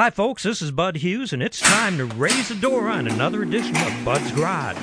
Hi, folks, this is Bud Hughes, and it's time to raise the door on another edition of Bud's Garage.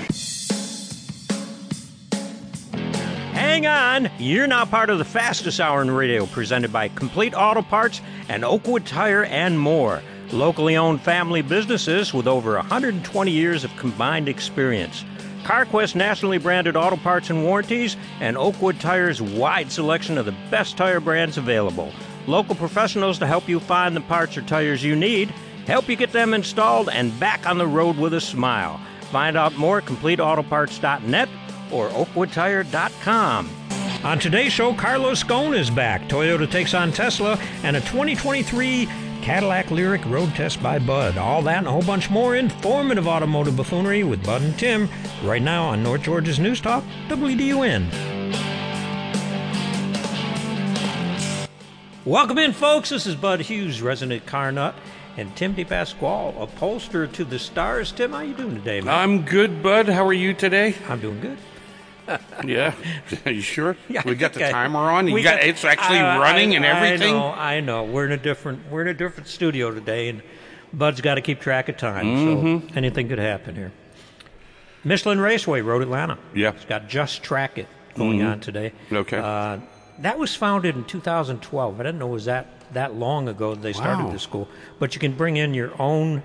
Hang on! You're now part of the fastest hour in radio, presented by Complete Auto Parts and Oakwood Tire and more. Locally owned family businesses with over 120 years of combined experience. CarQuest nationally branded auto parts and warranties, and Oakwood Tire's wide selection of the best tire brands available. Local professionals to help you find the parts or tires you need, help you get them installed and back on the road with a smile. Find out more at CompleteAutoParts.net or OakwoodTire.com. On today's show, Carlos Ghosn is back. Toyota takes on Tesla and a 2023 Cadillac Lyriq road test by Bud. All that and a whole bunch more informative automotive buffoonery with Bud and Tim right now on North Georgia's News Talk, WDUN. Welcome in, folks. This is Bud Hughes, resident car nut, and Tim DePasquale, upholsterer to the stars. Tim, how you doing today, man? I'm good, Bud. How are you today? I'm doing good. Yeah, are you sure? Yeah, we got the okay. timer on. You We got, it's actually I- running I- and everything. I know, I know. We're in a different we're in a different studio today, and Bud's got to keep track of time. Mm-hmm. So anything could happen here. Michelin Raceway, Road Atlanta. Yeah. it's got Just Track It going on today. Okay. Uh, that was founded in 2012. I didn't know it was that that long ago that they started the school. But you can bring in your own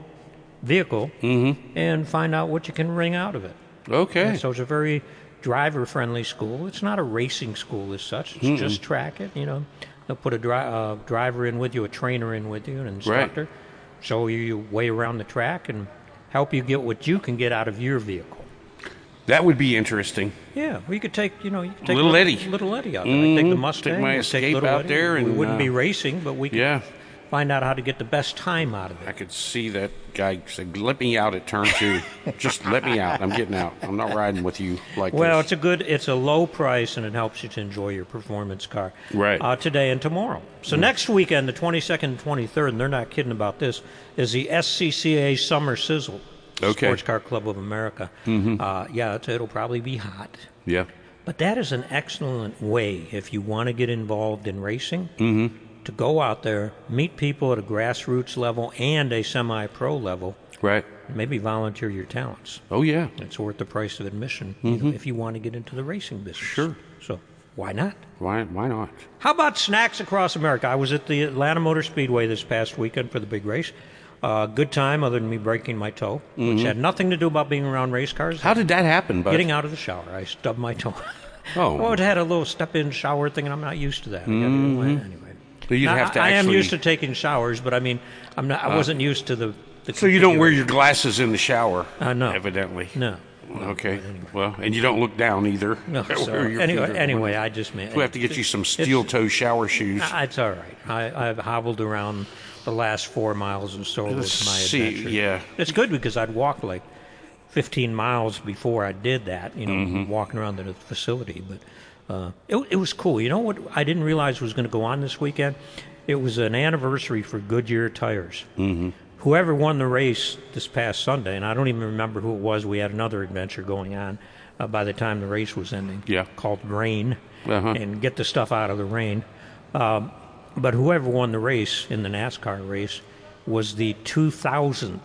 vehicle Mm-hmm. and find out what you can wring out of it. Okay. And so it's a very driver friendly school. It's not a racing school as such. It's just track it, you know. They'll put a dri- uh, driver in with you, a trainer in with you, an instructor, show you your way around the track and help you get what you can get out of your vehicle. That would be interesting. Yeah, well, you could take, you know, you could take Little little, Eddie. little Eddie out there. I'd Take the Mhm. Mustang, Take my Escape little out Eddie. there We and, wouldn't be uh, racing, but we could Yeah, find out how to get the best time out of it. I could see that guy said, "Let me out at turn two. Just let me out. I'm getting out. I'm not riding with you like Well, this." it's a good, it's a low price, and it helps you to enjoy your performance car. Right. Uh, today and tomorrow. So next weekend, the 22nd and 23rd, and they're not kidding about this, is the SCCA Summer Sizzle. Okay. Sports Car Club of America. Mm-hmm. Uh, yeah, it's, it'll probably be hot. yeah. But that is an excellent way if you want to get involved in racing Mm-hmm. to go out there, meet people at a grassroots level and a semi pro level, Right. maybe volunteer your talents. Oh yeah. It's worth the price of admission you know, if you want to get into the racing business. Sure. So why not? Why? Why not? How about snacks across America? I was at the Atlanta Motor Speedway this past weekend for the big race. Uh, good time, other than me breaking my toe, which had nothing to do about being around race cars. How did that happen, Bud? Getting out of the shower, I stubbed my toe. Oh. well, it had a little step-in shower thing, and I'm not used to that. Gotta- Anyway, So you'd Now, have to I, I am used to taking showers, but I mean, I'm not. I wasn't used to the. the So you don't wear your glasses in the shower? Uh, no. Evidently. No. Okay. Well, and you don't look down either. No, anyway, anyway. I just meant. we have to get you some steel toe shower shoes. Uh, It's all right. I, I've hobbled around the last four miles or so with my see, adventure. yeah. it's good because I'd walked like 15 miles before I did that. You know, Mm-hmm. walking around the facility, but uh, it, it was cool. You know what? I didn't realize was going to go on this weekend. It was an anniversary for Goodyear tires. Mm-hmm. Whoever won the race this past Sunday, and I don't even remember who it was. We had another adventure going on uh, by the time the race was ending. Yeah. called Rain, Uh-huh. and get the stuff out of the rain. Um, but whoever won the race in the NASCAR race was the 2000th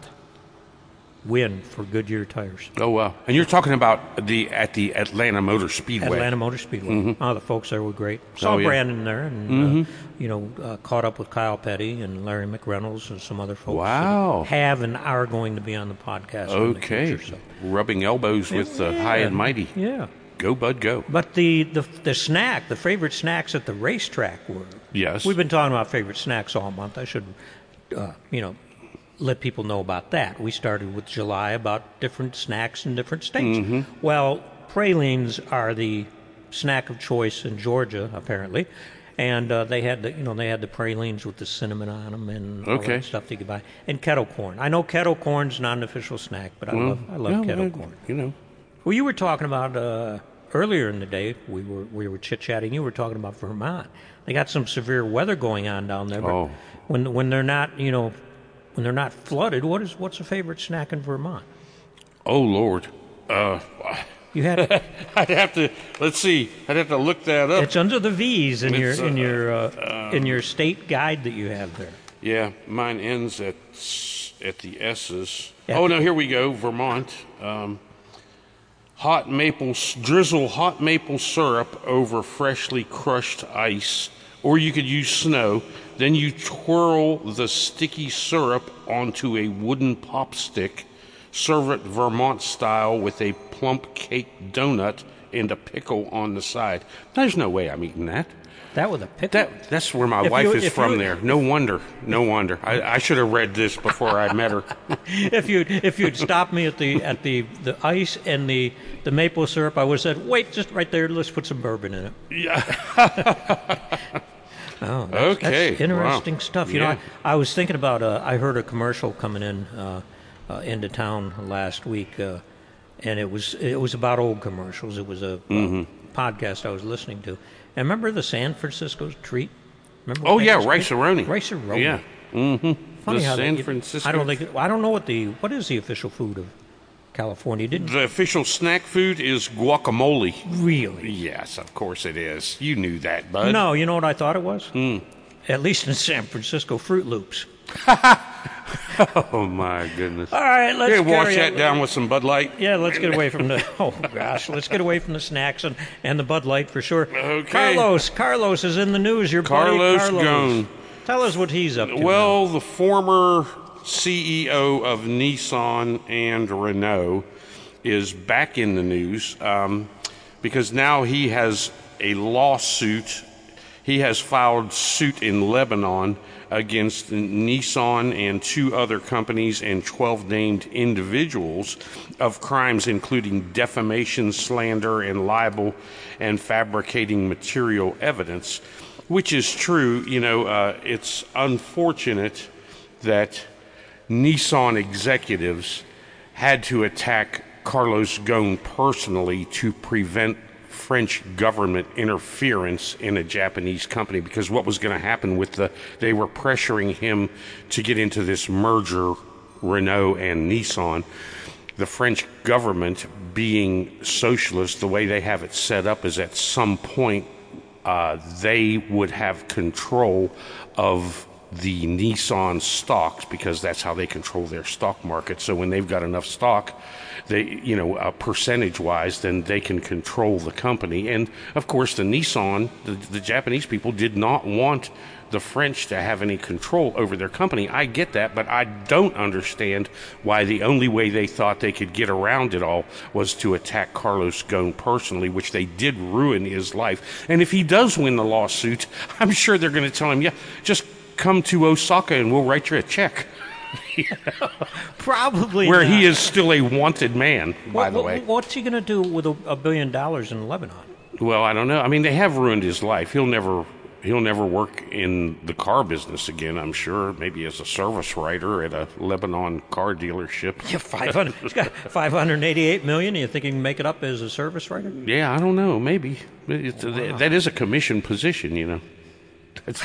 win for Goodyear tires. Oh wow! And you're talking about the at the Atlanta Motor Speedway. Atlanta Motor Speedway. Oh, the folks there were great. Saw Oh, yeah. Brandon there, and uh, you know, uh, caught up with Kyle Petty and Larry McReynolds and some other folks. Wow. have and are going to be on the podcast. in the Okay. future, so. Rubbing elbows with uh, High and Mighty. Yeah. Go Bud, go. But the, the the snack, the favorite snacks at the racetrack were. Yes. We've been talking about favorite snacks all month. I should, uh, you know, let people know about that. We started with July about different snacks in different states. Mm-hmm. Well, pralines are the snack of choice in Georgia, apparently. And uh, they had the, you know, they had the pralines with the cinnamon on them and all that stuff that you could buy. And kettle corn. I know kettle corn's not an official snack, but I love, I love kettle uh, corn. You know. Well, you were talking about uh, earlier in the day. We were we were chit chatting. You were talking about Vermont. They got some severe weather going on down there. But Oh. when when they're not, you know, when they're not flooded, what is what's a favorite snack in Vermont? Oh Lord. Uh, You had I'd have to. Let's see. I'd have to look that up. it's under the V's in your in uh, your uh, in your state guide that you have there. Yeah, mine ends at at the S's. Yeah. Oh no, here we go. Vermont. Um, hot maple drizzle hot maple syrup over freshly crushed ice, or you could use snow. Then you twirl the sticky syrup onto a wooden pop stick. Serve it Vermont style with a plump cake donut and a pickle on the side. There's no way I'm eating that. That with a pickle. That that's where my If wife you- is from. you- there, no wonder, no wonder. I, I should have read this before I met her. if you if you'd stopped me at the at the the ice and the the maple syrup, I would have said, "Wait, just right there. Let's put some bourbon in it." Yeah. Oh, that's, Okay, that's interesting wow. stuff. You Yeah. know, I, I was thinking about. Uh, I heard a commercial coming in uh, uh, into town last week, uh, and it was it was about old commercials. It was a Mm-hmm. uh, podcast I was listening to. And remember the San Francisco treat? Remember Oh yeah, rice-a-roni. Rice-a-roni. Yeah. Mm-hmm. Funny the how San they, Francisco. I don't think. I don't know what the what is the official food of California. Didn't the official snack food is guacamole. really. Yes, of course it is. You knew that, bud. No, you know what I thought it was? Hmm. At least in San Francisco, Froot Loops. Oh my goodness. All right, let's Here, wash that down with some Bud Light. Yeah, let's get away from the. Oh gosh, let's get away from the snacks and, and the Bud Light for sure. Okay. Carlos, Carlos is in the news. Your Carlos buddy Carlos. Ghosn. Tell us what he's up to. now. Well, the former CEO of Nissan and Renault is back in the news um, because now he has a lawsuit. He has filed suit in Lebanon against Nissan and two other companies and 12 named individuals of crimes including defamation, slander, and libel, and fabricating material evidence, which is true. You know, uh, it's unfortunate that Nissan executives had to attack Carlos Ghosn personally to prevent French government interference in a Japanese company because what was going to happen with the they were pressuring him to get into this merger Renault and Nissan the French government being socialist the way they have it set up is at some point uh, they would have control of the Nissan stocks because that's how they control their stock market. So when they've got enough stock, they, you know, uh, percentage wise, then they can control the company. And of course, the Nissan, the, the Japanese people did not want the French to have any control over their company. I get that, but I don't understand why the only way they thought they could get around it all was to attack Carlos Ghosn personally, which they did ruin his life. And if he does win the lawsuit, I'm sure they're going to tell him, yeah, just come to Osaka and we'll write you a check. probably Where not. he is still a wanted man, by What- the what- way. what's he going to do with a, a billion dollars in Lebanon? Well, I don't know. I mean, they have ruined his life. He'll never he'll never work in the car business again. I'm sure. Maybe as a service writer at a Lebanon car dealership. Yeah, 500, he's got 588 million. You think he can make it up as a service writer? Yeah, I don't know. Maybe it's, that is a commission position. You know. That's,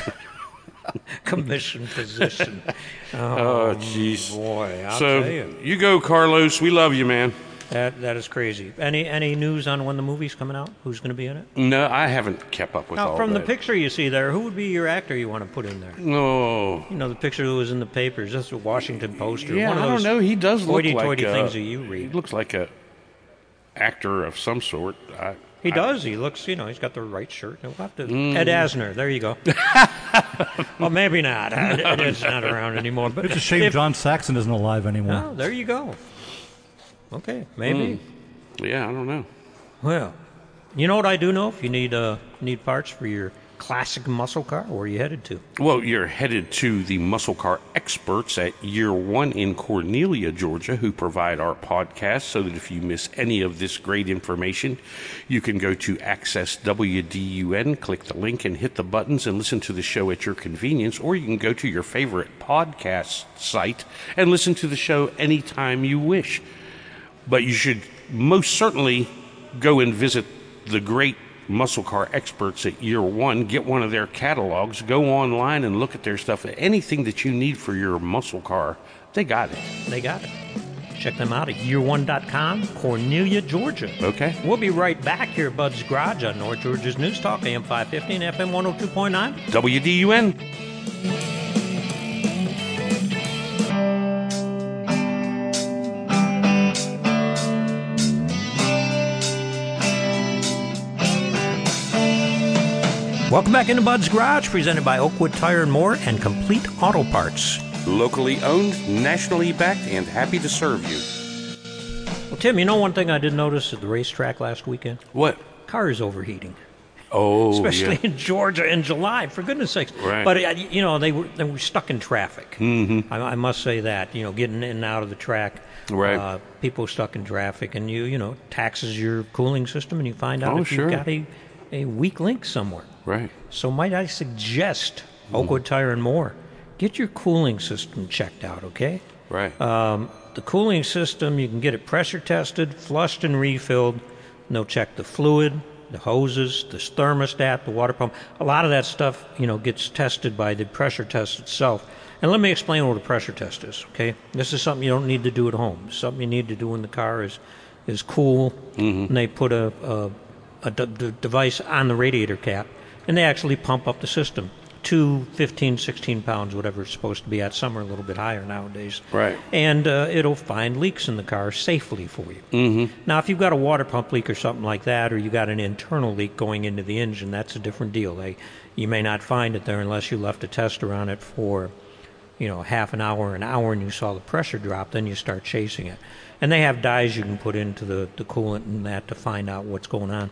Commission position. oh, jeez. Boy, I'll So tell you. you go, Carlos. We love you, man. That, that is crazy. Any any news on when the movie's coming out? Who's going to be in it? No, I haven't kept up with Now, all from the that. picture you see there, who would be your actor you want to put in there? No. You know, the picture that was in the papers. That's a Washington Post or Yeah, one of I don't know. He does look like hoity-toity uh, things that you He read. looks like a actor of some sort. I, He does. He looks, you know, he's got the right shirt. We'll have to, Mm. Ed Asner. There you go. well, maybe not. it's not around anymore. But It's a shame if- John Saxon isn't alive anymore. Oh, there you go. Okay, maybe. Yeah, I don't know. Well, you know what I do know? If you need uh, need parts for your classic muscle car, where are you headed to? Well, you're headed to the muscle car experts at Year One in Cornelia, Georgia, who provide our podcast so that if you miss any of this great information, you can go to Access WDUN, click the link, and hit the buttons and listen to the show at your convenience, or you can go to your favorite podcast site and listen to the show anytime you wish. But you should most certainly go and visit the great muscle car experts at Year One. Get one of their catalogs. Go online and look at their stuff. Anything that you need for your muscle car, they got it. They got it. Check them out at year1.com, Cornelia, Georgia. Okay. We'll be right back here at Bud's Garage on North Georgia's News Talk, AM 550 and FM 102.9. WDUN. Welcome back into Bud's Garage, presented by Oakwood Tire and More and Complete Auto Parts. Locally owned, nationally backed, and happy to serve you. Well, Tim, you know one thing I did notice at the racetrack last weekend? What? Cars overheating, Oh, especially yeah. in Georgia in July. For goodness sakes! Right. But uh, you know they were they were stuck in traffic. Mm-hmm. I, I must say that you know getting in and out of the track. Right. Uh, people stuck in traffic, and you you know taxes your cooling system, and you find out Oh, if sure. you've got a a weak link somewhere. Right. So might I suggest Oakwood Tire and More, get your cooling system checked out, okay? Right. Um, the cooling system, you can get it pressure tested, flushed and refilled. And they'll check the fluid, the hoses, the thermostat, the water pump. A lot of that stuff, you know, gets tested by the pressure test itself. And let me explain what a pressure test is, okay? This is something you don't need to do at home. Something you need to do in the car is is cool. And they put a, a, a d- d- device on the radiator cap, and they actually pump up the system to 15, 16 pounds, whatever it's supposed to be at. Some are a little bit higher nowadays. Right. And uh, it'll find leaks in the car safely for you. Mm-hmm. Now, if you've got a water pump leak or something like that, or you've got an internal leak going into the engine, that's a different deal. They, you may not find it there unless you left a tester on it for, you know, half an hour, an hour, and you saw the pressure drop. Then you start chasing it. And they have dyes you can put into the, the coolant and that to find out what's going on.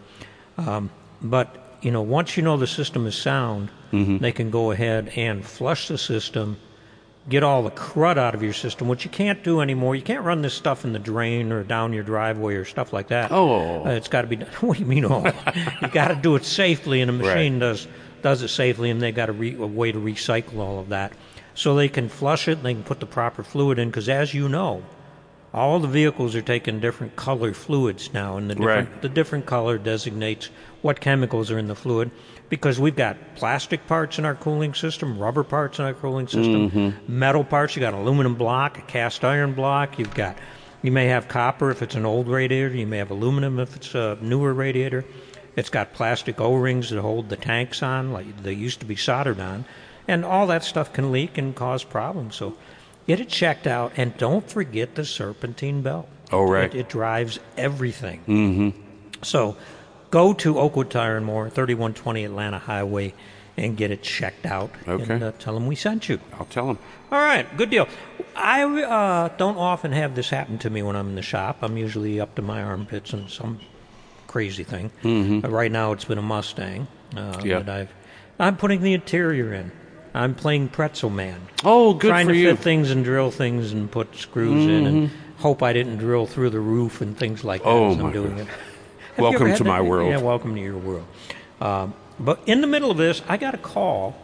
Um, but you know, once you know the system is sound, they can go ahead and flush the system, get all the crud out of your system, which you can't do anymore. You can't run this stuff in the drain or down your driveway or stuff like that. Oh. Uh, it's got to be done. What do you mean? Oh, you got to do it safely, and a machine Right. does does it safely, and they got a, re- a way to recycle all of that, so they can flush it and they can put the proper fluid in. Because as you know, all the vehicles are taking different color fluids now, and the different, Right. the different color designates what chemicals are in the fluid. Because we've got plastic parts in our cooling system, rubber parts in our cooling system, mm-hmm. metal parts. You've got aluminum block, a cast iron block. You've got, you may have copper if it's an old radiator. You may have aluminum if it's a newer radiator. It's got plastic O-rings that hold the tanks on, like they used to be soldered on, and all that stuff can leak and cause problems. So get it checked out, and don't forget the serpentine belt. Oh, right. It, it drives everything. Mm-hmm. So go to Oakwood Tire and More, 3120 Atlanta Highway, and get it checked out. Okay. And uh, tell them we sent you. I'll tell them. All right, good deal. I uh, don't often have this happen to me when I'm in the shop. I'm usually up to my armpits in some crazy thing. Mm-hmm. right now, it's been a Mustang uh, Yeah. that I've. I'm putting the interior in. I'm playing Pretzel Man. Oh, good trying for to you. fit things and drill things and put screws in and Mm-hmm. hope I didn't drill through the roof and things like that Oh, as I'm my doing goodness. it. Have you Welcome ever had to that? my world. Yeah, welcome to your world. Um, but in the middle of this, I got a call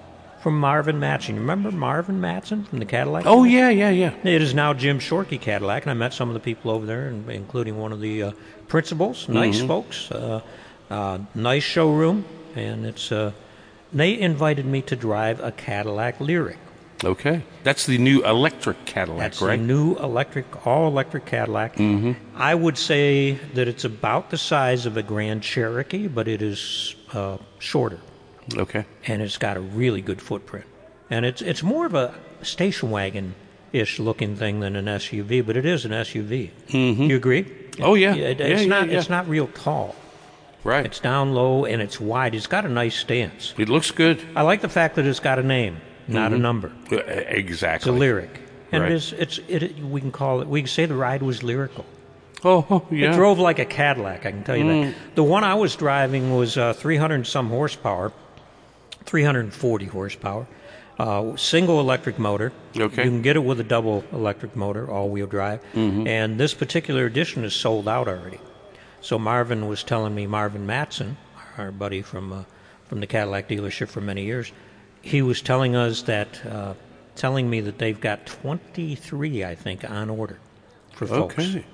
from Marvin Matson. You remember Marvin Matson from the Cadillac? Oh, yeah, yeah, yeah. It is now Jim Shorkey Cadillac, and I met some of the people over there, and- including one of the uh, principals. Nice Mm-hmm. folks, uh, uh, nice showroom, and it's. Uh, they invited me to drive a Cadillac Lyriq. Okay. That's the new electric Cadillac, That's right? the new electric, all electric Cadillac. Mm-hmm. I would say that it's about the size of a Grand Cherokee, but it is uh, shorter, okay. and it's got a really good footprint. And it's it's more of a station wagon ish looking thing than an SUV, but it is an SUV. Mm-hmm. You agree? Oh, yeah. It- Yeah, it's yeah, not yeah. it's not real tall. Right. It's down low and it's wide. It's got a nice stance. it looks good. I like the fact that it's got a name, not a number. Uh, It's Exactly. a lyric. And Right. it is it's it we can call it we can say the ride was lyrical. Oh, oh, yeah. It drove like a Cadillac, I can tell you Mm. that. The one I was driving was uh, 300 and some horsepower, 340 horsepower, uh, single electric motor. Okay. You can get it with a double electric motor, all wheel drive. Mm-hmm. And this particular edition is sold out already. So Marvin was telling me, Marvin Matson, our buddy from, uh, from the Cadillac dealership for many years, he was telling us that, uh, telling me that they've got 23, I think, on order for folks Okay.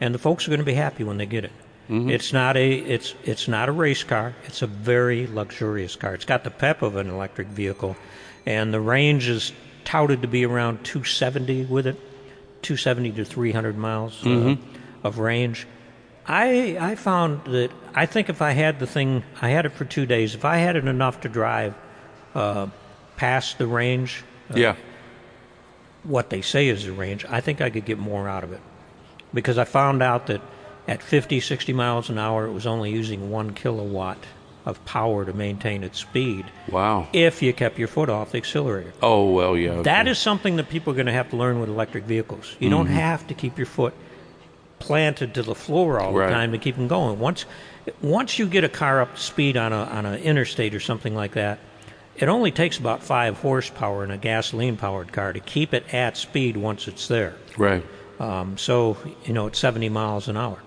and the folks are going to be happy when they get it. It's not a it's it's not a race car. It's a very luxurious car. It's got the pep of an electric vehicle, and the range is touted to be around 270 with it, 270 to 300 miles uh, of range. I I found that I think if I had the thing, I had it for two days. If I had it enough to drive uh, past the range, Yeah. what they say is the range, I think I could get more out of it. Because I found out that at 50, 60 miles an hour, it was only using one kilowatt of power to maintain its speed Wow. if you kept your foot off the accelerator. Oh well, yeah. okay. That is something that people are going to have to learn with electric vehicles. You don't have to keep your foot planted to the floor all Right. the time to keep them going. Once, once you get a car up to speed on a on an interstate or something like that, it only takes about five horsepower in a gasoline-powered car to keep it at speed once it's there. right. Um, so you know it's 70 miles an hour.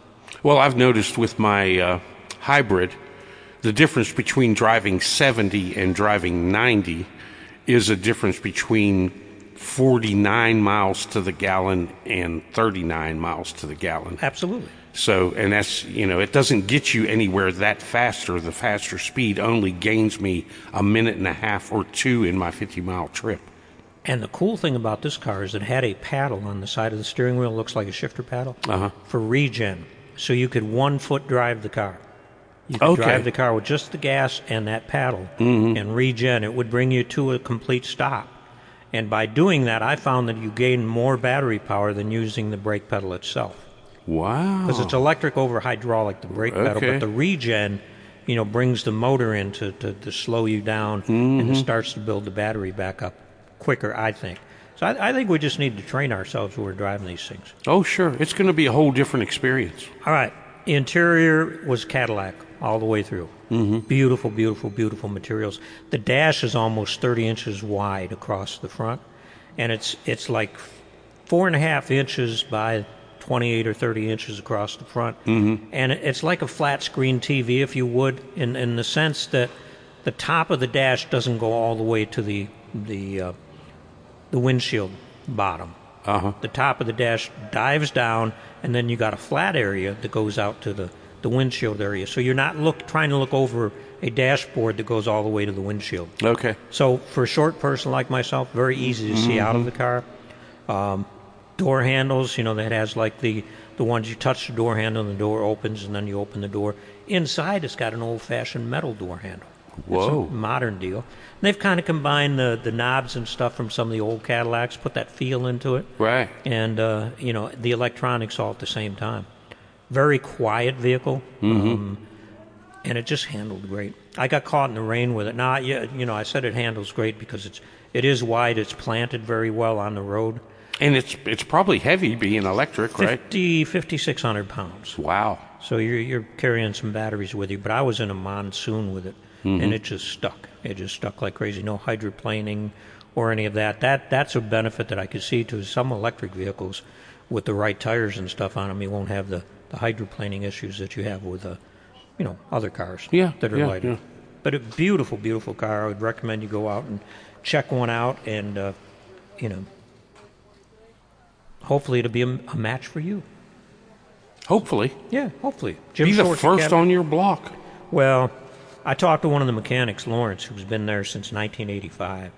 Well, I've noticed with my uh, hybrid, the difference between driving 70 and driving 90 is a difference between 49 miles to the gallon and 39 miles to the gallon. Absolutely. So, and that's, you know, it doesn't get you anywhere that faster. The faster speed only gains me a minute and a half or two in my 50 mile trip. And the cool thing about this car is it had a paddle on the side of the steering wheel, looks like a shifter paddle, Uh-huh. for regen. So you could one foot drive the car. You could Okay. drive the car with just the gas and that paddle Mm-hmm. and regen. It would bring you to a complete stop. And by doing that, I found that you gain more battery power than using the brake pedal itself. Wow. Because it's electric over hydraulic, the brake pedal, Okay. but the regen, you know, brings the motor in to, to, to slow you down and Mm-hmm. it starts to build the battery back up quicker, I think. So I, I think we just need to train ourselves when we're driving these things. Oh, sure. It's going to be a whole different experience. All right. Interior was Cadillac all the way through. Mm-hmm. Beautiful, beautiful, beautiful materials. The dash is almost 30 inches wide across the front, and it's it's like four and a half inches by 28 or 30 inches across the front, mm-hmm. and it's like a flat screen TV, if you would, in in the sense that the top of the dash doesn't go all the way to the the uh, the windshield bottom. Uh huh. The top of the dash dives down, and then you got a flat area that goes out to the, the windshield area. So you're not look trying to look over a dashboard that goes all the way to the windshield. Okay. So for a short person like myself, very easy to see out of the car. Um, door handles, you know, that has like the the ones you touch the door handle and the door opens, and then you open the door. Inside, it's got an old-fashioned metal door handle. Whoa. It's a modern deal. And they've kind of combined the the knobs and stuff from some of the old Cadillacs, put that feel into it Right. and uh, you know the electronics all at the same time. Very quiet vehicle, um, and it just handled great. I got caught in the rain with it. Now, yeah, you know, I said it handles great because it's it is wide. It's planted very well on the road. And it's it's probably heavy being electric, right? 50, 5,600 pounds. Wow. So you're you're carrying some batteries with you. But I was in a monsoon with it, and it just stuck. It just stuck like crazy. No hydroplaning or any of that. That that's a benefit that I could see to some electric vehicles with the right tires and stuff on them. You won't have the the hydroplaning issues that you have with uh, you know, other cars Yeah, that are yeah, lighter. yeah. But a beautiful, beautiful car. I would recommend you go out and check one out, and uh, you know, hopefully it'll be a, a match for you. Hopefully. Yeah, hopefully. Jim Be the first on your block. Well, I talked to one of the mechanics, Lawrence, who's been there since 1985,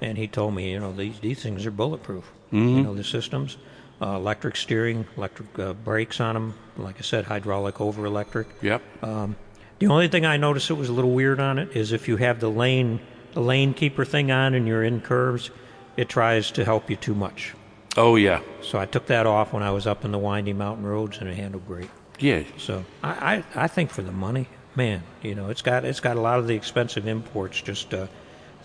and he told me, you know, these these things are bulletproof. Mm-hmm. You know, the systems, uh, electric steering, electric uh, brakes on them. Like I said, hydraulic over electric. Yep. The only thing I noticed that was a little weird on it is if you have the lane the lane keeper thing on and you're in curves, it tries to help you too much. Oh yeah. So I took that off when I was up in the windy mountain roads, and it handled great. Yeah. So I, I, I think for the money, man, you know, it's got it's got a lot of the expensive imports just uh,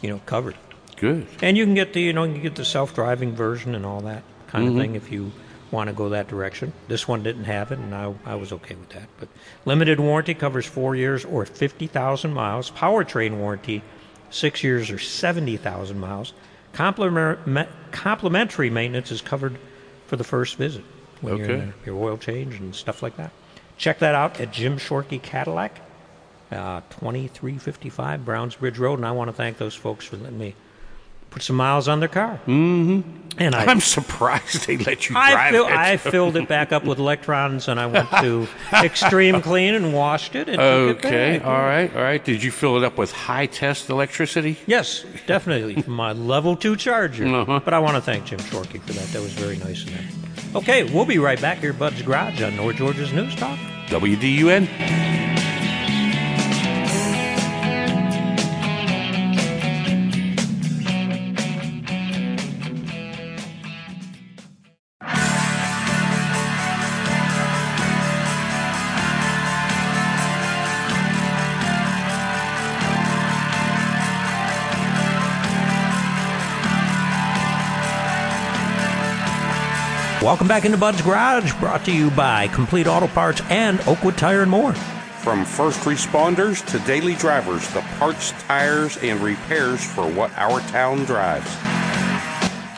you know covered, Good. and you can get the you know you can get the self driving version and all that kind Mm-hmm. of thing if you want to go that direction. This one didn't have it, and I I was okay with that. But limited warranty covers four years or fifty thousand miles. Powertrain warranty, six years or seventy thousand miles. Complimentary maintenance is covered for the first visit when you're in Okay. there your oil change and stuff like that. Check that out at Jim Shorkey Cadillac, uh, 2355 Browns Bridge Road. And I want to thank those folks for letting me put some miles on their car. Mm-hmm. And I, I'm surprised they let you I, drive fill, it. I filled it back up with electrons and I went to Extreme Clean and washed it. And it Okay, back. all right, all right. Did you fill it up with high test electricity? Yes, definitely from my level two charger. Uh-huh. But I want to thank Jim Shorkey for that. That was very nice of him. Okay, we'll be right back here, at Bud's Garage on North Georgia's News Talk. WDUN? Welcome back into Bud's Garage, brought to you by Complete Auto Parts and Oakwood Tire and More. From first responders to daily drivers, the parts, tires, and repairs for what our town drives.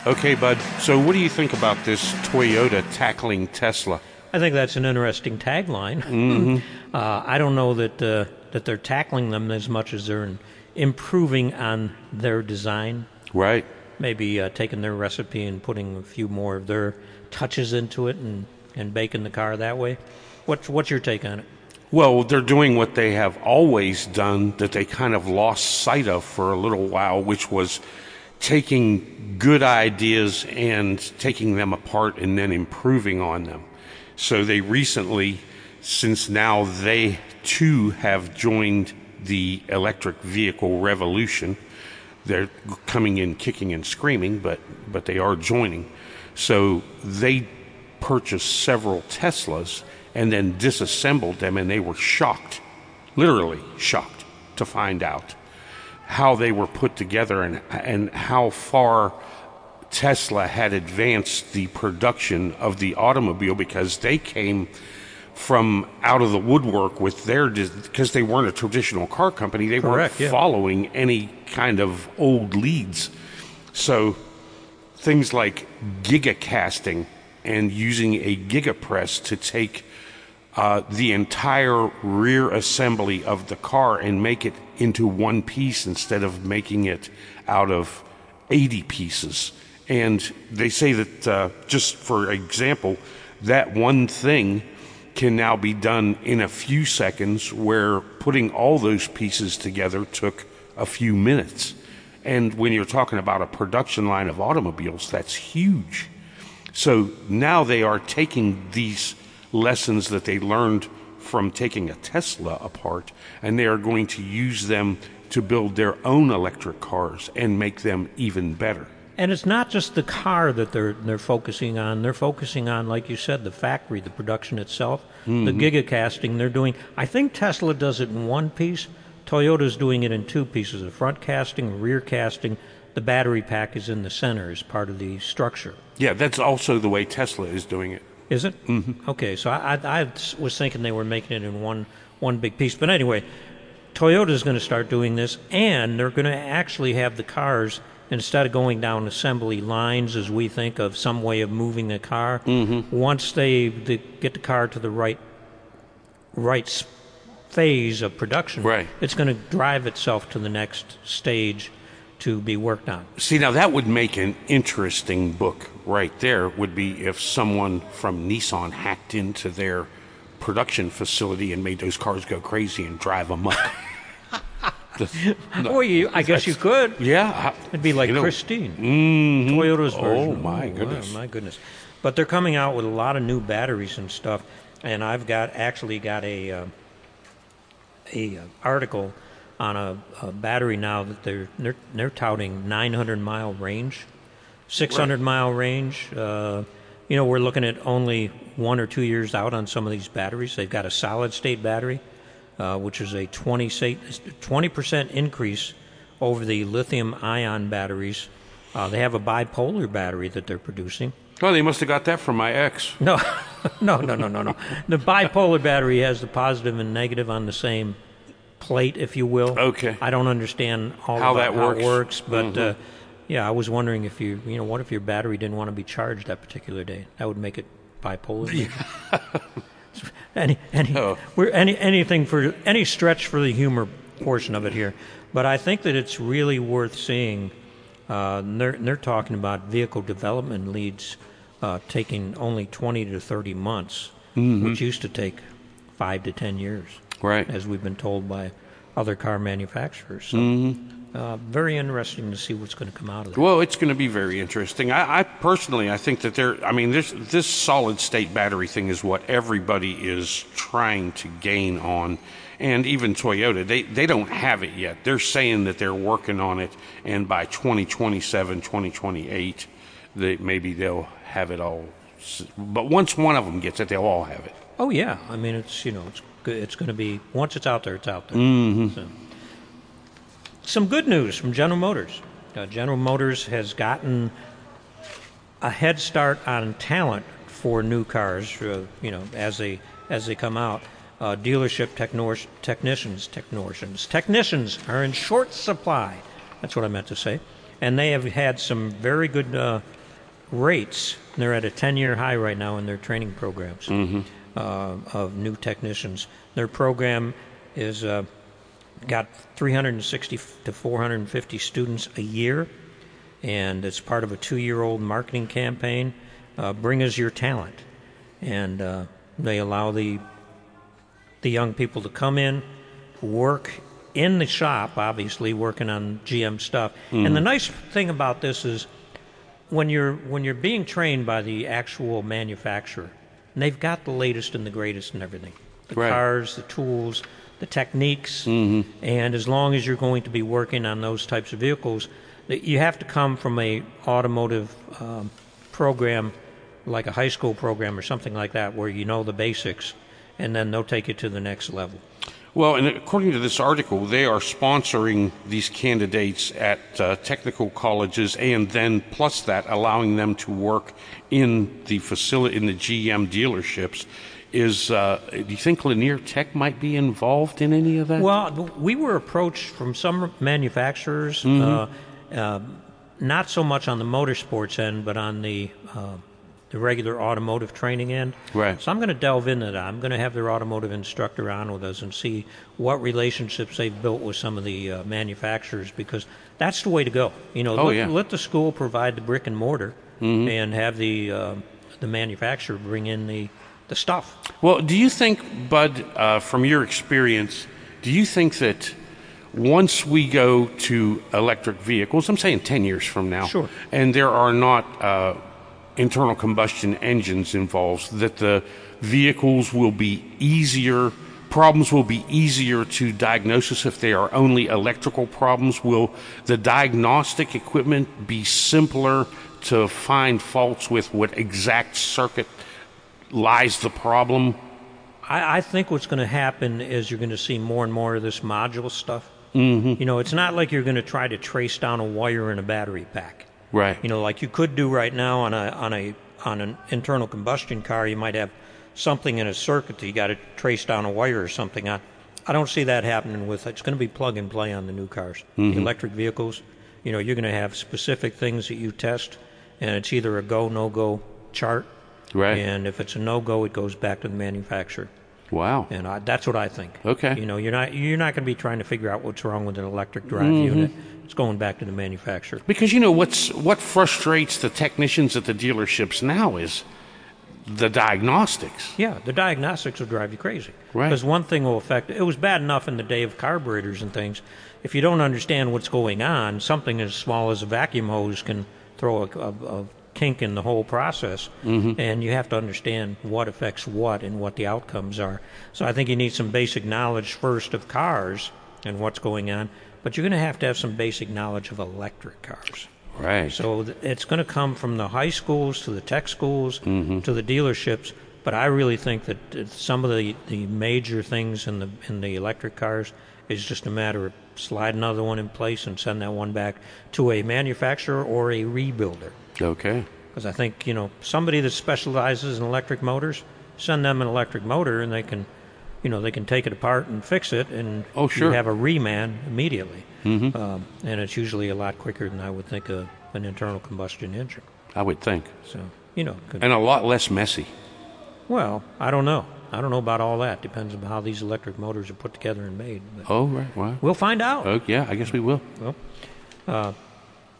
Okay, Bud, so what do you think about this Toyota tackling Tesla? I think that's an interesting tagline. Mm-hmm. uh, I don't know that uh, that they're tackling them as much as they're improving on their design. Right. Maybe uh, taking their recipe and putting a few more of their touches into it and, and baking the car that way. What's what's your take on it? Well, they're doing what they have always done that they kind of lost sight of for a little while, which was taking good ideas and taking them apart and then improving on them. So they recently, since now they too have joined the electric vehicle revolution, they're coming in kicking and screaming, but, but they are joining. So they purchased several Teslas and then disassembled them, and they were shocked, literally shocked, to find out how they were put together and, and how far Tesla had advanced the production of the automobile because they came from out of the woodwork with their because they weren't a traditional car company they Correct, weren't yeah. following any kind of old leads so things like gigacasting and using a gigapress to take uh, the entire rear assembly of the car and make it into one piece instead of making it out of 80 pieces. And they say that, uh, just for example, that one thing can now be done in a few seconds, where putting all those pieces together took a few minutes. And when you're talking about a production line of automobiles, that's huge. So now they are taking these lessons that they learned from taking a Tesla apart, and they are going to use them to build their own electric cars and make them even better. And it's not just the car that they're they're focusing on. They're focusing on, like you said, the factory, the production itself, the mm-hmm. gigacasting. They're doing. I think Tesla does it in one piece. Toyota's doing it in two pieces: a front casting, rear casting. The battery pack is in the center as part of the structure. Yeah, that's also the way Tesla is doing it. Is it? Mm-hmm. Okay, so I, I, I was thinking they were making it in one one big piece, but anyway, Toyota's going to start doing this, and they're going to actually have the cars instead of going down assembly lines as we think of some way of moving the car. Mm-hmm. Once they, they get the car to the right right phase of production, Right. it's going to drive itself to the next stage to be worked on. See, now that would make an interesting book right there, would be if someone from Nissan hacked into their production facility and made those cars go crazy and drive them up. Well, you, I guess you could. yeah. It'd be like you know, Christine, mhm. Toyota's Oh, version. my wow, goodness. my goodness! But they're coming out with a lot of new batteries and stuff, and I've got actually got a uh, a article on a, a battery now that they're they're, they're touting 900 mile range, 600 mile range. Uh, you know, we're looking at only one or two years out on some of these batteries. They've got a solid state battery, uh, which is a 20 percent increase over the lithium ion batteries. Uh, they have a bipolar battery that they're producing. Oh, they must have got that from my ex. No, no, no, no, no, no. The bipolar battery has the positive and negative on the same plate, if you will. Okay. I don't understand all How that how works. Mm-hmm. works, but uh, yeah, I was wondering if you, you know, what if your battery didn't want to be charged that particular day? That would make it bipolar. Yeah. any, any, Oh. we're any, anything for any stretch for the humor portion of it here, but I think that it's really worth seeing. Uh, they're, they're talking about vehicle development leads uh, taking only 20 to 30 months, which used to take five to 10 years, Right. as we've been told by other car manufacturers. So, uh, very interesting to see what's going to come out of it. Well, it's going to be very interesting. I, I personally, I think that there. I mean, this this solid state battery thing is what everybody is trying to gain on, and even Toyota, they they don't have it yet. They're saying that they're working on it, and by 2027, 2028, they maybe they'll have it all. But once one of them gets it, they'll all have it. Oh yeah, I mean it's you know it's it's going to be once it's out there, it's out there. Mm-hmm. So. Some good news from General Motors. Uh, General Motors has gotten a head start on talent for new cars. Uh, you know, as they as they come out, uh, dealership technor- technicians, technicians, technicians are in short supply. That's what I meant to say, and they have had some very good uh, rates. They're at a 10-year high right now in their training programs uh, of new technicians. Their program is uh, got 360 to 450 students a year, and it's part of a two-year-old marketing campaign. Uh, Bring us your talent, and uh, they allow the the young people to come in, work in the shop, obviously working on GM stuff. And the nice thing about this is when you're when you're being trained by the actual manufacturer, and they've got the latest and the greatest and everything. The Right. cars, the tools, the techniques, and as long as you're going to be working on those types of vehicles, that you have to come from a automotive um, program, like a high school program or something like that, where you know the basics, and then they'll take it to the next level. Well, and according to this article, they are sponsoring these candidates at uh, technical colleges, and then plus that, allowing them to work in the facility in the GM dealerships. Is uh, do you think Lanier Tech might be involved in any of that? Well, we were approached from some manufacturers, uh, uh, not so much on the motorsports end, but on the uh, the regular automotive training end. Right. So I'm going to delve into that. I'm going to have their automotive instructor on with us and see what relationships they've built with some of the uh, manufacturers because that's the way to go. You know, Oh, let, yeah. let the school provide the brick and mortar and have the uh, the manufacturer bring in the the stuff. Well, do you think, Bud, uh, from your experience, do you think that once we go to electric vehicles, I'm saying 10 years from now, Sure. and there are not uh, internal combustion engines involves, that the vehicles will be easier, problems will be easier to diagnose if they are only electrical problems? Will the diagnostic equipment be simpler to find faults with what exact circuit lies the problem? I, I think what's going to happen is you're going to see more and more of this module stuff. Mm-hmm. You know, it's not like you're going to try to trace down a wire in a battery pack. Right. You know, like you could do right now on a on a on an internal combustion car. You might have something in a circuit that you got to trace down a wire or something on. I don't see that happening with it's going to be plug and play on the new cars, the mm-hmm. electric vehicles. You know, you're going to have specific things that you test, and it's either a go no go chart, Right. and if it's a no go, it goes back to the manufacturer. Wow. And I, that's what I think. Okay. You know, you're not you're not going to be trying to figure out what's wrong with an electric drive Mm-hmm. unit. It's going back to the manufacturer. Because you know what's what frustrates the technicians at the dealerships now is the diagnostics. Yeah, the diagnostics will drive you crazy. Right. Because one thing will affect. It was bad enough in the day of carburetors and things. If you don't understand what's going on, something as small as a vacuum hose can throw a, a, a kink in the whole process, Mm-hmm. and you have to understand what affects what and what the outcomes are. So I think you need some basic knowledge first of cars and what's going on, but you're going to have to have some basic knowledge of electric cars. Right. So th- it's going to come from the high schools to the tech schools Mm-hmm. to the dealerships. But I really think that uh, some of the, the major things in the in the electric cars is just a matter of slide another one in place and send that one back to a manufacturer or a rebuilder. Okay. Because I think you know somebody that specializes in electric motors, send them an electric motor and they can, you know, they can take it apart and fix it, and Oh, sure. you have a reman immediately. Mm-hmm. Um, and it's usually a lot quicker than I would think of an internal combustion engine. I would think. So you know, could, And a lot less messy. well, I don't know. I don't know about all that. Depends on how these electric motors are put together and made. But Oh, right. Wow. we'll find out. Oh, yeah, I guess we will. Well,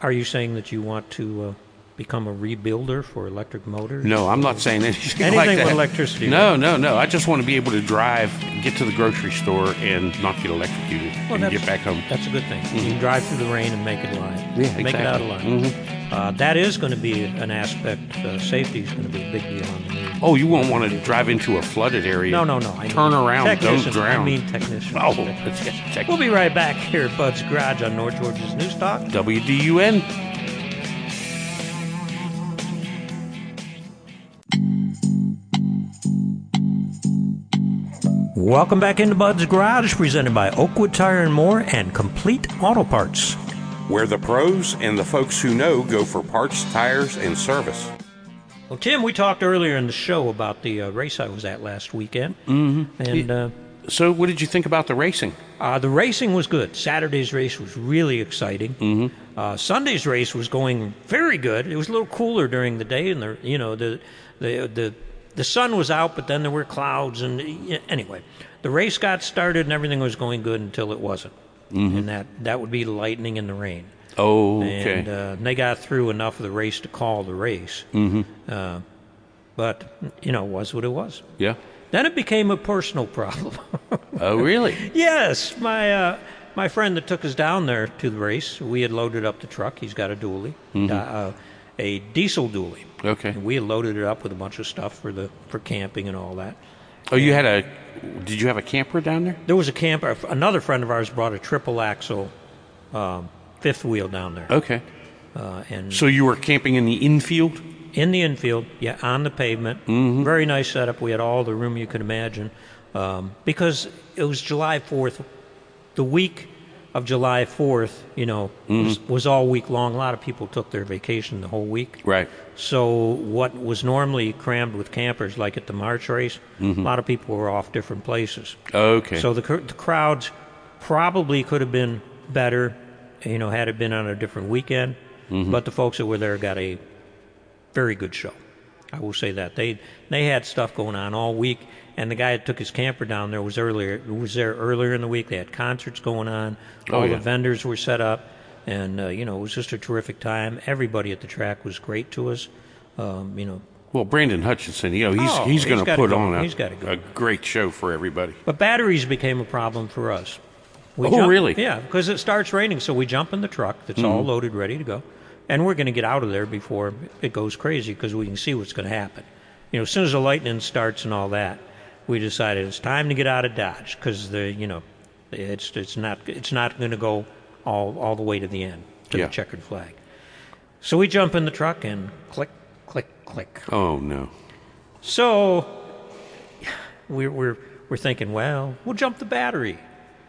Are you saying that you want to uh, become a rebuilder for electric motors? No, I'm not saying anything, Anything like with electricity, No, no, no. I just want to be able to drive, get to the grocery store, and not get electrocuted, Well, and get back home. That's a good thing. You can drive through the rain and make it line. Yeah, Make it out of line. exactly. Uh, that is going to be an aspect. Uh, safety is going to be a big deal on the. Oh, you won't want to drive into a flooded area. No, no, no. I Turn mean around, don't drown. I mean technicians. Oh, check. We'll be right back here at Bud's Garage on North Georgia's News Talk. WDUN. Welcome back into Bud's Garage, presented by Oakwood Tire and More and Complete Auto Parts. where the pros and the folks who know go for parts, tires, and service. Well, Tim, we talked earlier in the show about the uh, race I was at last weekend, mm-hmm. and uh, So, what did you think about the racing? uh, the racing was good. Saturday's race was really exciting. Mm-hmm. Uh, Sunday's race was going very good. It was a little cooler during the day, and the you know the the the the sun was out, but then there were clouds, and anyway, the race got started and everything was going good until it wasn't, and that that would be lightning and the rain. Oh, okay. And uh, they got through enough of the race to call the race. Mm-hmm. Uh, but, you know, it was what it was. yeah. Then it became a personal problem. Oh, really? yes, my uh, my friend that took us down there to the race, we had loaded up the truck. He's got a dually, uh, a diesel dually. Okay. And we loaded it up with a bunch of stuff for the for camping and all that. Oh, you had a. Did you have a camper down there? There was a camper. Another friend of ours brought a triple axle um, fifth wheel down there, Okay. uh, and So you were camping in the infield? in the infield, yeah, on the pavement. Very nice setup. We had all the room you could imagine. Um, because it was July 4th. The week of July 4th, you know, mm-hmm. was, was all week long. A lot of people took their vacation the whole week. Right. So what was normally crammed with campers, like at the March race, mm-hmm. a lot of people were off different places. Okay. So the, the crowds probably could have been better, you know, had it been on a different weekend. Mm-hmm. But the folks that were there got a very good show. I will say that they they had stuff going on all week, and the guy that took his camper down there was earlier was there earlier in the week. They had concerts going on. Oh, all yeah. the vendors were set up, and uh, you know it was just a terrific time. Everybody at the track was great to us. Um, you know, well, Brandon Hutchinson, you know, he's Oh, he's going to put go. on a, go. a great show for everybody. But batteries became a problem for us. We Oh, really? Yeah, because it starts raining, so we jump in the truck that's all Mm-hmm. loaded, ready to go, and we're going to get out of there before it goes crazy because we can see what's going to happen. You know, as soon as the lightning starts and all that, we decided it's time to get out of Dodge because the you know, it's it's not it's not going to go all all the way to the end to Yeah. the checkered flag. So we jump in the truck and click, click, click. Oh no. So we're we're we're thinking, well, we'll jump the battery,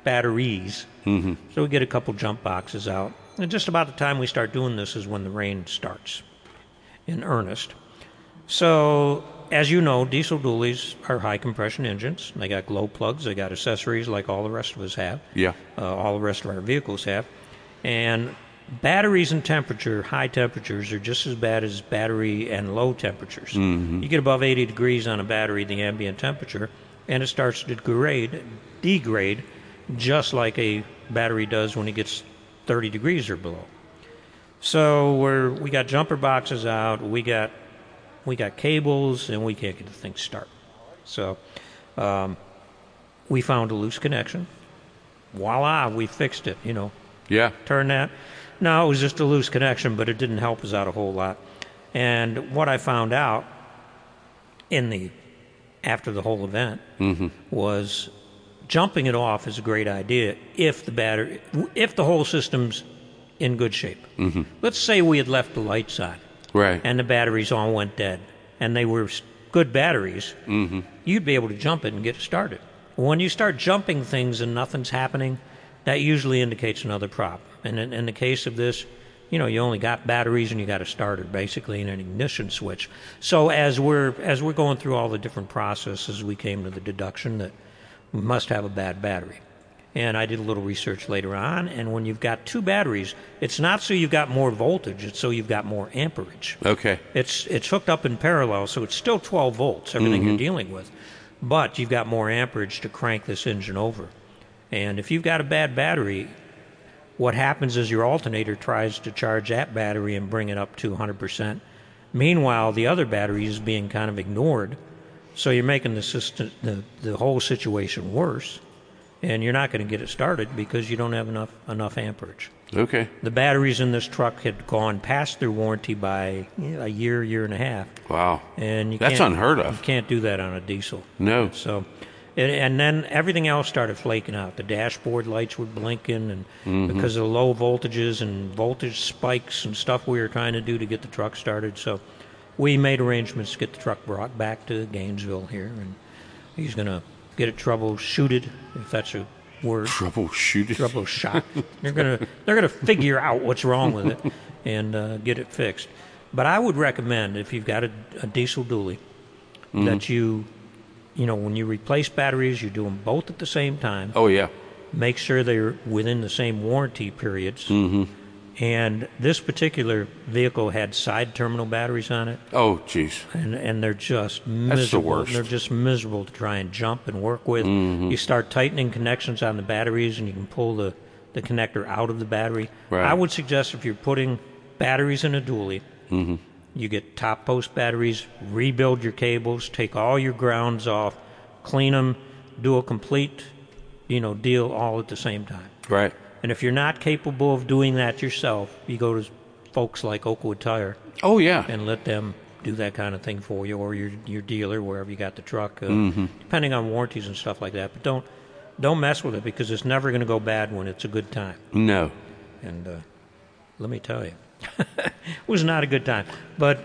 batteries. Mm-hmm. So we get a couple jump boxes out, and just about the time we start doing this is when the rain starts, in earnest. So as you know, diesel dualies are high compression engines. They got glow plugs. They got accessories like all the rest of us have Yeah. uh, all the rest of our vehicles have. And batteries and temperature, high temperatures, are just as bad as battery and low temperatures. You get above 80 degrees on a battery, the ambient temperature, and it starts to degrade, degrade, just like a battery does when it gets 30 degrees or below. So we're we got jumper boxes out, we got we got cables, and we can't get the thing to start. So um, we found a loose connection. Voila, we fixed it. You know, Yeah. turn that. No, it was just a loose connection, but it didn't help us out a whole lot. And what I found out in the after the whole event was jumping it off is a great idea if the battery if the whole system's in good shape. Mm-hmm. Let's say we had left the lights on Right. and the batteries all went dead, and they were good batteries, mm-hmm. you'd be able to jump it and get it started. When you start jumping things and nothing's happening, that usually indicates another problem. And in, in the case of this, you know, you only got batteries and you got a starter, basically, and an ignition switch. So as we're as we're going through all the different processes, we came to the deduction that we must have a bad battery. And I did a little research later on, and when you've got two batteries, it's not so you've got more voltage, it's so you've got more amperage. okay. It's it's hooked up in parallel, so it's still 12 volts, everything you're mm-hmm. dealing with. But you've got more amperage to crank this engine over. And if you've got a bad battery, what happens is your alternator tries to charge that battery and bring it up to 100%. Meanwhile, the other battery is being kind of ignored, so you're making the system the, the whole situation worse, and you're not going to get it started because you don't have enough enough amperage. Okay. The batteries in this truck had gone past their warranty by a year, year and a half, Wow. and you That's unheard You of. can't do that on a diesel. No. So, and, and then everything else started flaking out. The dashboard lights were blinking, and Mm-hmm. because of the low voltages and voltage spikes and stuff we were trying to do to get the truck started. So, we made arrangements to get the truck brought back to Gainesville here, and he's going to get it troubleshooted, if that's a word. Troubleshoot it. Troubleshot. they're gonna they're gonna figure out what's wrong with it and uh, get it fixed. But I would recommend if you've got a, a diesel dually that you you know when you replace batteries, you do them both at the same time. Oh yeah. Make sure they're within the same warranty periods. Mm-hmm. And this particular vehicle had side terminal batteries on it. Oh jeez. and and they're just that's the miserable. worst. They're just miserable to try and jump and work with. Mm-hmm. You start tightening connections on the batteries, and you can pull the the connector out of the battery. Right. I would suggest if you're putting batteries in a dually, Mm-hmm. you get top post batteries, rebuild your cables, take all your grounds off, clean them, do a complete, you know, deal all at the same time. Right. And if you're not capable of doing that yourself, you go to folks like Oakwood Tire Oh yeah. and let them do that kind of thing for you, or your your dealer wherever you got the truck, uh, Mm-hmm. depending on warranties and stuff like that. But don't don't mess with it because it's never going to go bad when it's a good time. No. And uh, let me tell you, it was not a good time. But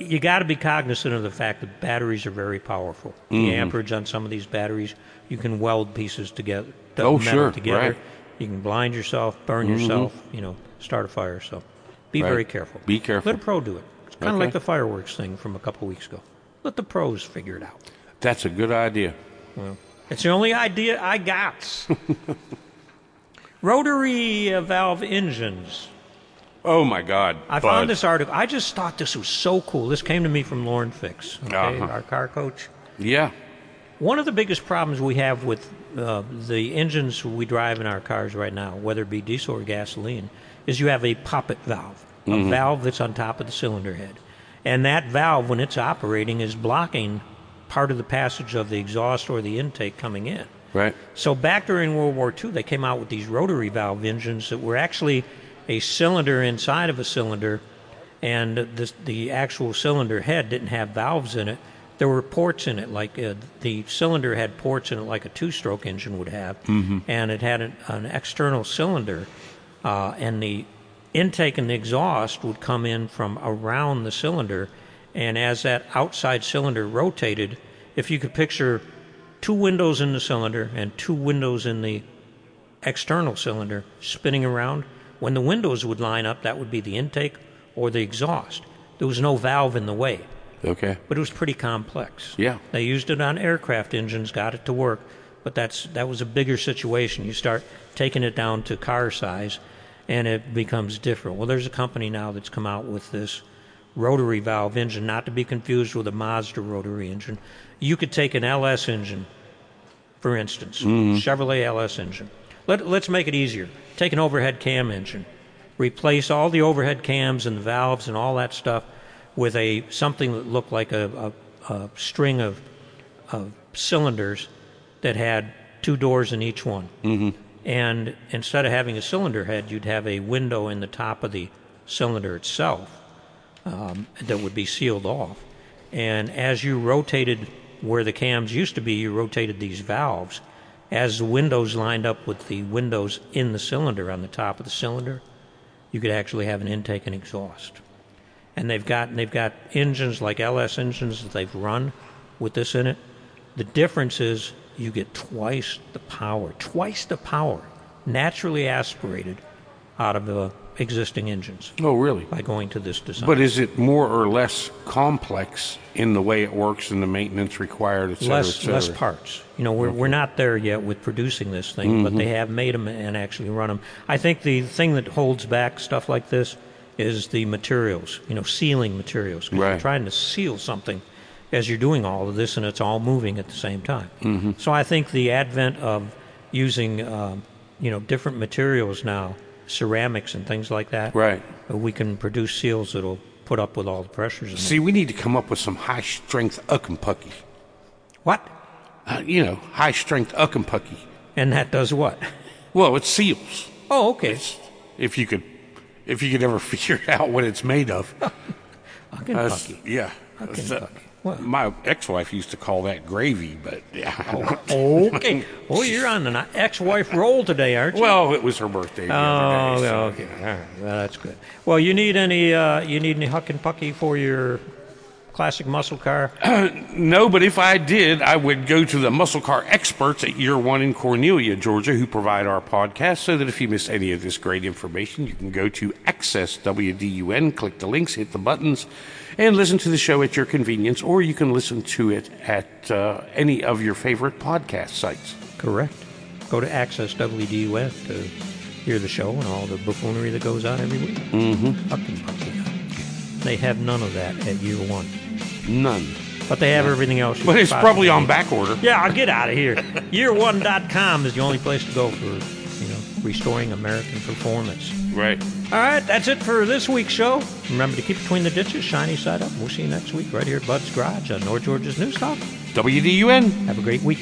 you got to be cognizant of the fact that batteries are very powerful. Mm-hmm. The amperage on some of these batteries, you can weld pieces together, Oh, metal sure, together. right. Mm-hmm. You can blind yourself, burn yourself, you know, start a fire. So be Right. very careful. Be careful. Let a pro do it. It's kind of like the fireworks thing from a couple weeks ago. Let the pros figure it out. That's a good idea. Well, it's the only idea I got. Rotary valve engines. Oh my God. I Bud. found this article. I just thought this was so cool. This came to me from Lauren Fix, okay, Uh-huh. our car coach. Yeah. One of the biggest problems we have with uh, the engines we drive in our cars right now, whether it be diesel or gasoline, is you have a poppet valve, a valve that's on top of the cylinder head. And that valve, when it's operating, is blocking part of the passage of the exhaust or the intake coming in. Right. So back during World War II, they came out with these rotary valve engines that were actually a cylinder inside of a cylinder, and the, the actual cylinder head didn't have valves in it. There were ports in it, like uh, the cylinder had ports in it, like a two-stroke engine would have, and it had an, an external cylinder, uh, and the intake and the exhaust would come in from around the cylinder, and as that outside cylinder rotated, if you could picture two windows in the cylinder and two windows in the external cylinder spinning around. When the windows would line up, that would be the intake or the exhaust. There was no valve in the way, Okay. but it was pretty complex. Yeah. They used it on aircraft engines, got it to work, but that's that was a bigger situation. You start taking it down to car size, and it becomes different. Well, there's a company now that's come out with this rotary valve engine, not to be confused with a Mazda rotary engine. You could take an LS engine, for instance, mm-hmm. Chevrolet LS engine. Let, let's make it easier. Take an overhead cam engine, replace all the overhead cams and the valves and all that stuff with a something that looked like a, a, a string of, of cylinders that had two doors in each one. Mm-hmm. And instead of having a cylinder head, you'd have a window in the top of the cylinder itself um, that would be sealed off. And as you rotated where the cams used to be, you rotated these valves. As the windows lined up with the windows in the cylinder on the top of the cylinder, you could actually have an intake and exhaust. And they've got they've got engines like LS engines that they've run with this in it. The difference is you get twice the power, twice the power, naturally aspirated out of the existing engines Oh, really? by going to this design. But is it more or less complex in the way it works and the maintenance required, et cetera, et less cetera? less parts. You know, we're we're not there yet with producing this thing, but they mm-hmm. have made them and actually run them. I think the thing that holds back stuff like this is the materials. You know, sealing materials. 'Cause You're trying to seal something as you're doing all of this, and it's all moving at the same time. Mm-hmm. So I think the advent of using um, you know different materials now, ceramics and things like that, Right. uh, we can produce seals that'll put up with all the pressures. See, we need to come up with some high strength uckumpucky. What? Uh, you know, high strength uckumpucky. And that does what? Well, it seals. Oh, okay. It's, if you could, if you could ever figure out what it's made of. Kentucky. yeah. Okay, uh, Kentucky. Well. my ex-wife used to call that gravy, but yeah. Okay. well, you're on an ex-wife roll today, aren't you? well, it was her birthday the oh, other day. so- okay. All right. Well, that's good. Well, you need any uh, you need any huck and pucky for your classic muscle car? No, but if I did, I would go to the muscle car experts at Year One in Cornelia, Georgia, who provide our podcast, so that if you miss any of this great information, you can go to Access WDUN, click the links, hit the buttons, and listen to the show at your convenience, or you can listen to it at uh, any of your favorite podcast sites. Correct. Go to Access WDUN to hear the show and all the buffoonery that goes on every week. Mm-hmm. They have none of that at Year One, None. but they have everything else. But it's probably on back order. Yeah, I'll get out of here. Year1.com is the only place to go for, you know, restoring American performance. Right. All right, that's it for this week's show. Remember to keep between the ditches, shiny side up. We'll see you next week right here at Bud's Garage on North Georgia's News Talk. WDUN. Have a great week.